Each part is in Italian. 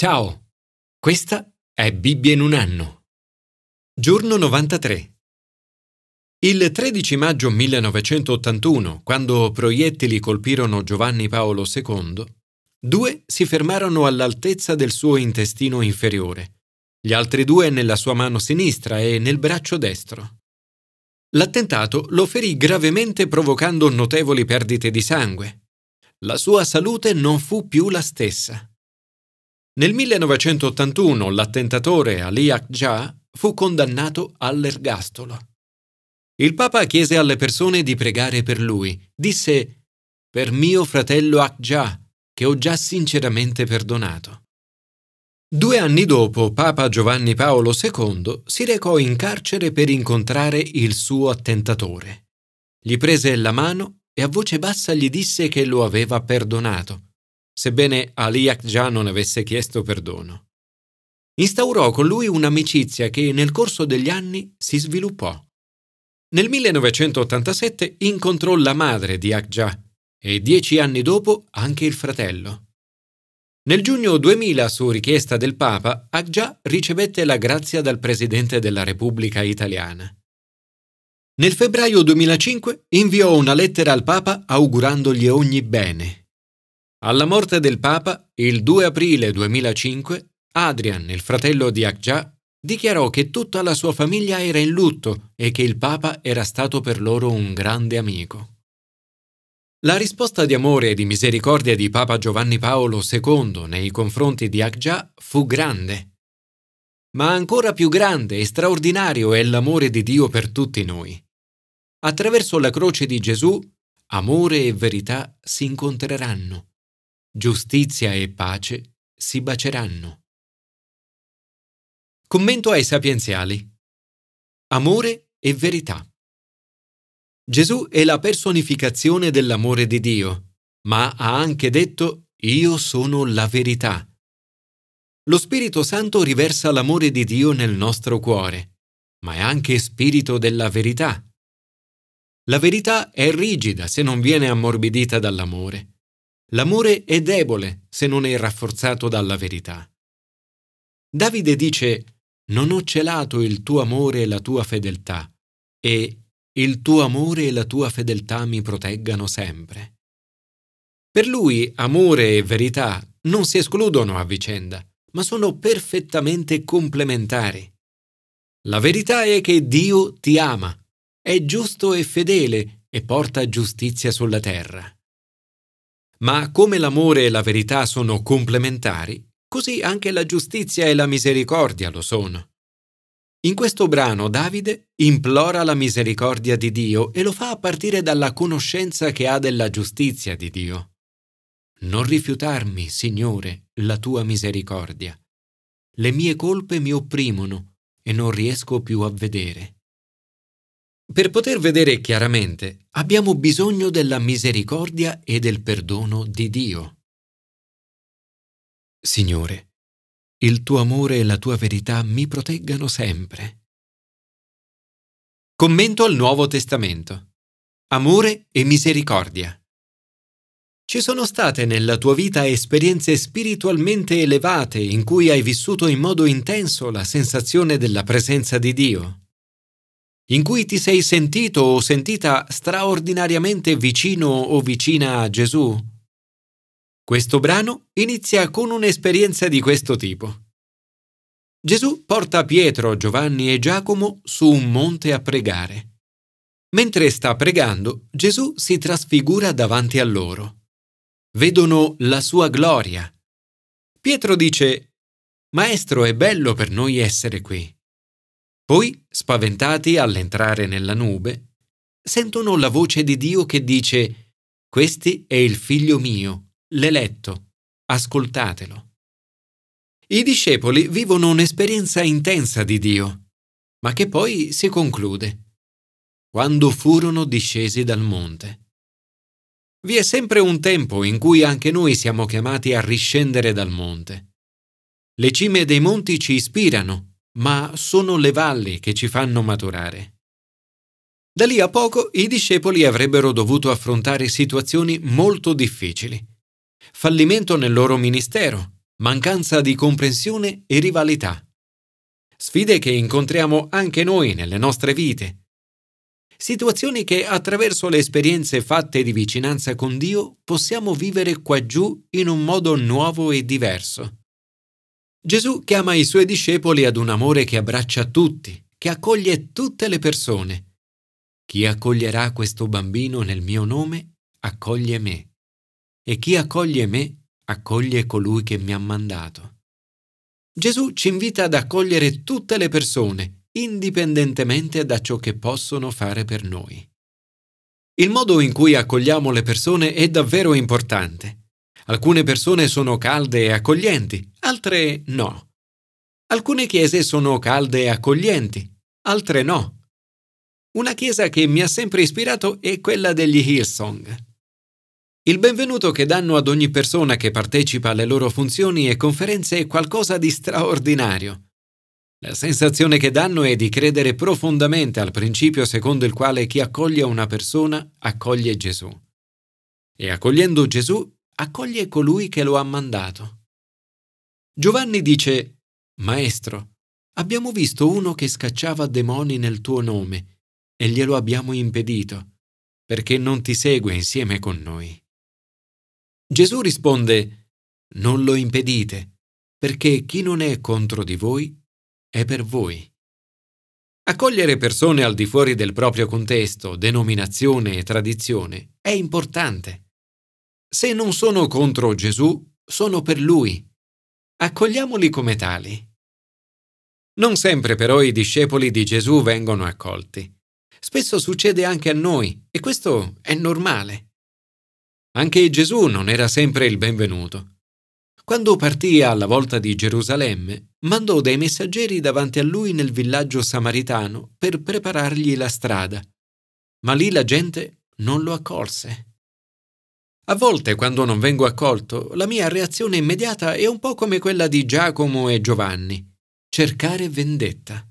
Ciao, questa è Bibbia in un anno. Giorno 93. Il 13 maggio 1981, quando proiettili colpirono Giovanni Paolo II, due si fermarono all'altezza del suo intestino inferiore, gli altri due nella sua mano sinistra e nel braccio destro. L'attentato lo ferì gravemente provocando notevoli perdite di sangue. La sua salute non fu più la stessa. Nel 1981 l'attentatore Ali Akja fu condannato all'ergastolo. Il Papa chiese alle persone di pregare per lui. Disse, per mio fratello Akja, che ho già sinceramente perdonato. Due anni dopo, Papa Giovanni Paolo II si recò in carcere per incontrare il suo attentatore. Gli prese la mano e a voce bassa gli disse che lo aveva perdonato sebbene Ali Akja non avesse chiesto perdono. Instaurò con lui un'amicizia che nel corso degli anni si sviluppò. Nel 1987 incontrò la madre di Akja e dieci anni dopo anche il fratello. Nel giugno 2000, su richiesta del Papa, Akja ricevette la grazia dal Presidente della Repubblica Italiana. Nel febbraio 2005 inviò una lettera al Papa augurandogli ogni bene alla morte del Papa, il 2 aprile 2005, Adrian, il fratello di Akja, dichiarò che tutta la sua famiglia era in lutto e che il Papa era stato per loro un grande amico. La risposta di amore e di misericordia di Papa Giovanni Paolo II nei confronti di Akja fu grande. Ma ancora più grande e straordinario è l'amore di Dio per tutti noi. Attraverso la croce di Gesù, amore e verità si incontreranno giustizia e pace si baceranno. Commento ai sapienziali. Amore e verità. Gesù è la personificazione dell'amore di Dio, ma ha anche detto Io sono la verità. Lo Spirito Santo riversa l'amore di Dio nel nostro cuore, ma è anche spirito della verità. La verità è rigida se non viene ammorbidita dall'amore. L'amore è debole se non è rafforzato dalla verità. Davide dice, non ho celato il tuo amore e la tua fedeltà, e il tuo amore e la tua fedeltà mi proteggano sempre. Per lui amore e verità non si escludono a vicenda, ma sono perfettamente complementari. La verità è che Dio ti ama, è giusto e fedele e porta giustizia sulla terra. Ma come l'amore e la verità sono complementari, così anche la giustizia e la misericordia lo sono. In questo brano Davide implora la misericordia di Dio e lo fa a partire dalla conoscenza che ha della giustizia di Dio. Non rifiutarmi, Signore, la tua misericordia. Le mie colpe mi opprimono e non riesco più a vedere. Per poter vedere chiaramente abbiamo bisogno della misericordia e del perdono di Dio. Signore, il tuo amore e la tua verità mi proteggano sempre. Commento al Nuovo Testamento. Amore e misericordia. Ci sono state nella tua vita esperienze spiritualmente elevate in cui hai vissuto in modo intenso la sensazione della presenza di Dio? In cui ti sei sentito o sentita straordinariamente vicino o vicina a Gesù? Questo brano inizia con un'esperienza di questo tipo. Gesù porta Pietro, Giovanni e Giacomo su un monte a pregare. Mentre sta pregando, Gesù si trasfigura davanti a loro. Vedono la sua gloria. Pietro dice, Maestro, è bello per noi essere qui. Poi, spaventati all'entrare nella nube, sentono la voce di Dio che dice Questi è il figlio mio, l'eletto, ascoltatelo. I discepoli vivono un'esperienza intensa di Dio, ma che poi si conclude quando furono discesi dal monte. Vi è sempre un tempo in cui anche noi siamo chiamati a riscendere dal monte. Le cime dei monti ci ispirano, ma sono le valli che ci fanno maturare. Da lì a poco i discepoli avrebbero dovuto affrontare situazioni molto difficili. Fallimento nel loro ministero, mancanza di comprensione e rivalità. Sfide che incontriamo anche noi nelle nostre vite. Situazioni che attraverso le esperienze fatte di vicinanza con Dio possiamo vivere qua giù in un modo nuovo e diverso. Gesù chiama i suoi discepoli ad un amore che abbraccia tutti, che accoglie tutte le persone. Chi accoglierà questo bambino nel mio nome, accoglie me. E chi accoglie me, accoglie colui che mi ha mandato. Gesù ci invita ad accogliere tutte le persone, indipendentemente da ciò che possono fare per noi. Il modo in cui accogliamo le persone è davvero importante. Alcune persone sono calde e accoglienti, altre no. Alcune chiese sono calde e accoglienti, altre no. Una chiesa che mi ha sempre ispirato è quella degli Hillsong. Il benvenuto che danno ad ogni persona che partecipa alle loro funzioni e conferenze è qualcosa di straordinario. La sensazione che danno è di credere profondamente al principio secondo il quale chi accoglie una persona accoglie Gesù. E accogliendo Gesù accoglie colui che lo ha mandato. Giovanni dice, Maestro, abbiamo visto uno che scacciava demoni nel tuo nome e glielo abbiamo impedito, perché non ti segue insieme con noi. Gesù risponde, Non lo impedite, perché chi non è contro di voi è per voi. Accogliere persone al di fuori del proprio contesto, denominazione e tradizione è importante. Se non sono contro Gesù, sono per Lui. Accogliamoli come tali. Non sempre però i discepoli di Gesù vengono accolti. Spesso succede anche a noi e questo è normale. Anche Gesù non era sempre il benvenuto. Quando partì alla volta di Gerusalemme, mandò dei messaggeri davanti a lui nel villaggio samaritano per preparargli la strada, ma lì la gente non lo accolse. A volte, quando non vengo accolto, la mia reazione immediata è un po' come quella di Giacomo e Giovanni, cercare vendetta.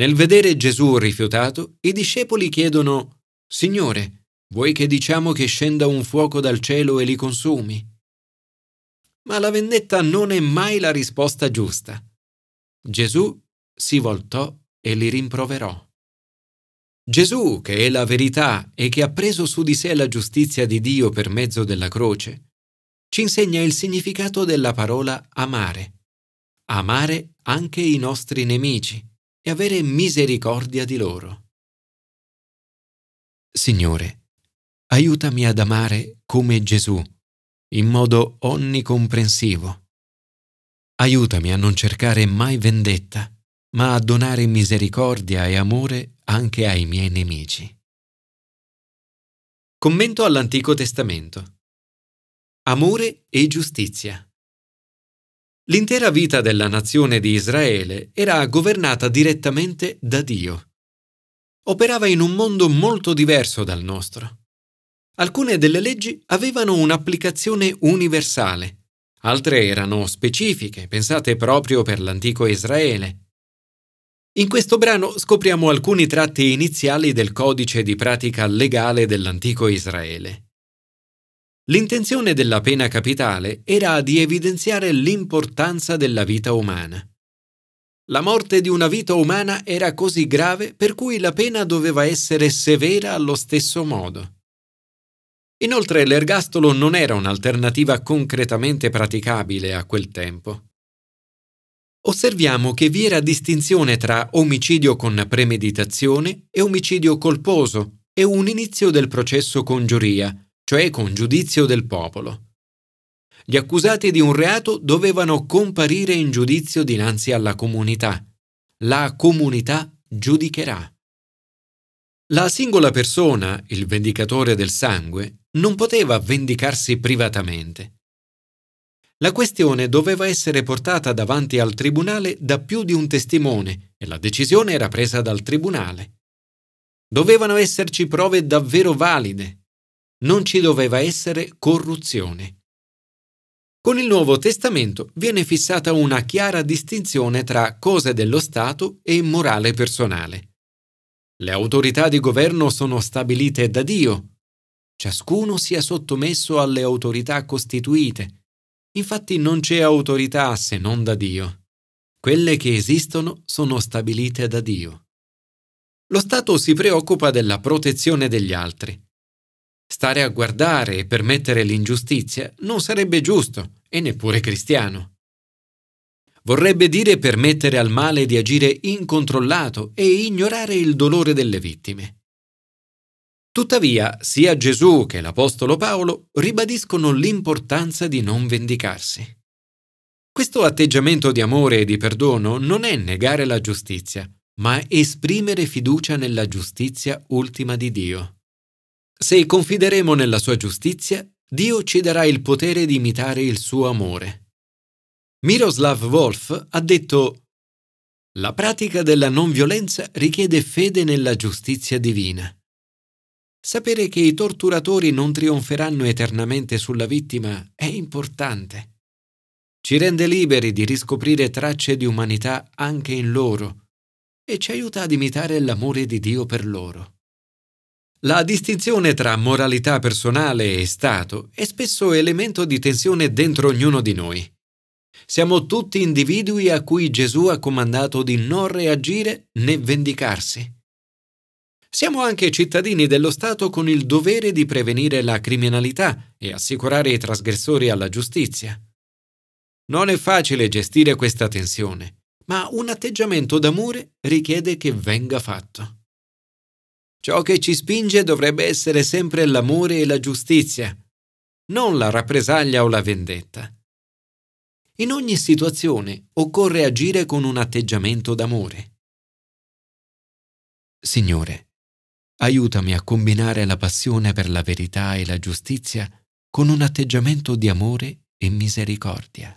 Nel vedere Gesù rifiutato, i discepoli chiedono, Signore, vuoi che diciamo che scenda un fuoco dal cielo e li consumi? Ma la vendetta non è mai la risposta giusta. Gesù si voltò e li rimproverò. Gesù, che è la verità e che ha preso su di sé la giustizia di Dio per mezzo della croce, ci insegna il significato della parola amare. Amare anche i nostri nemici e avere misericordia di loro. Signore, aiutami ad amare come Gesù in modo onnicomprensivo. Aiutami a non cercare mai vendetta, ma a donare misericordia e amore anche ai miei nemici. Commento all'Antico Testamento. Amore e giustizia. L'intera vita della nazione di Israele era governata direttamente da Dio. Operava in un mondo molto diverso dal nostro. Alcune delle leggi avevano un'applicazione universale, altre erano specifiche, pensate proprio per l'antico Israele. In questo brano scopriamo alcuni tratti iniziali del codice di pratica legale dell'antico Israele. L'intenzione della pena capitale era di evidenziare l'importanza della vita umana. La morte di una vita umana era così grave per cui la pena doveva essere severa allo stesso modo. Inoltre l'ergastolo non era un'alternativa concretamente praticabile a quel tempo. Osserviamo che vi era distinzione tra omicidio con premeditazione e omicidio colposo e un inizio del processo con giuria, cioè con giudizio del popolo. Gli accusati di un reato dovevano comparire in giudizio dinanzi alla comunità. La comunità giudicherà. La singola persona, il vendicatore del sangue, non poteva vendicarsi privatamente. La questione doveva essere portata davanti al tribunale da più di un testimone e la decisione era presa dal tribunale. Dovevano esserci prove davvero valide. Non ci doveva essere corruzione. Con il Nuovo Testamento viene fissata una chiara distinzione tra cose dello Stato e morale personale. Le autorità di governo sono stabilite da Dio ciascuno sia sottomesso alle autorità costituite, Infatti non c'è autorità se non da Dio. Quelle che esistono sono stabilite da Dio. Lo Stato si preoccupa della protezione degli altri. Stare a guardare e permettere l'ingiustizia non sarebbe giusto e neppure cristiano. Vorrebbe dire permettere al male di agire incontrollato e ignorare il dolore delle vittime. Tuttavia, sia Gesù che l'Apostolo Paolo ribadiscono l'importanza di non vendicarsi. Questo atteggiamento di amore e di perdono non è negare la giustizia, ma esprimere fiducia nella giustizia ultima di Dio. Se confideremo nella sua giustizia, Dio ci darà il potere di imitare il suo amore. Miroslav Wolf ha detto La pratica della non violenza richiede fede nella giustizia divina. Sapere che i torturatori non trionferanno eternamente sulla vittima è importante. Ci rende liberi di riscoprire tracce di umanità anche in loro e ci aiuta ad imitare l'amore di Dio per loro. La distinzione tra moralità personale e Stato è spesso elemento di tensione dentro ognuno di noi. Siamo tutti individui a cui Gesù ha comandato di non reagire né vendicarsi. Siamo anche cittadini dello Stato con il dovere di prevenire la criminalità e assicurare i trasgressori alla giustizia. Non è facile gestire questa tensione, ma un atteggiamento d'amore richiede che venga fatto. Ciò che ci spinge dovrebbe essere sempre l'amore e la giustizia, non la rappresaglia o la vendetta. In ogni situazione occorre agire con un atteggiamento d'amore. Signore, aiutami a combinare la passione per la verità e la giustizia con un atteggiamento di amore e misericordia.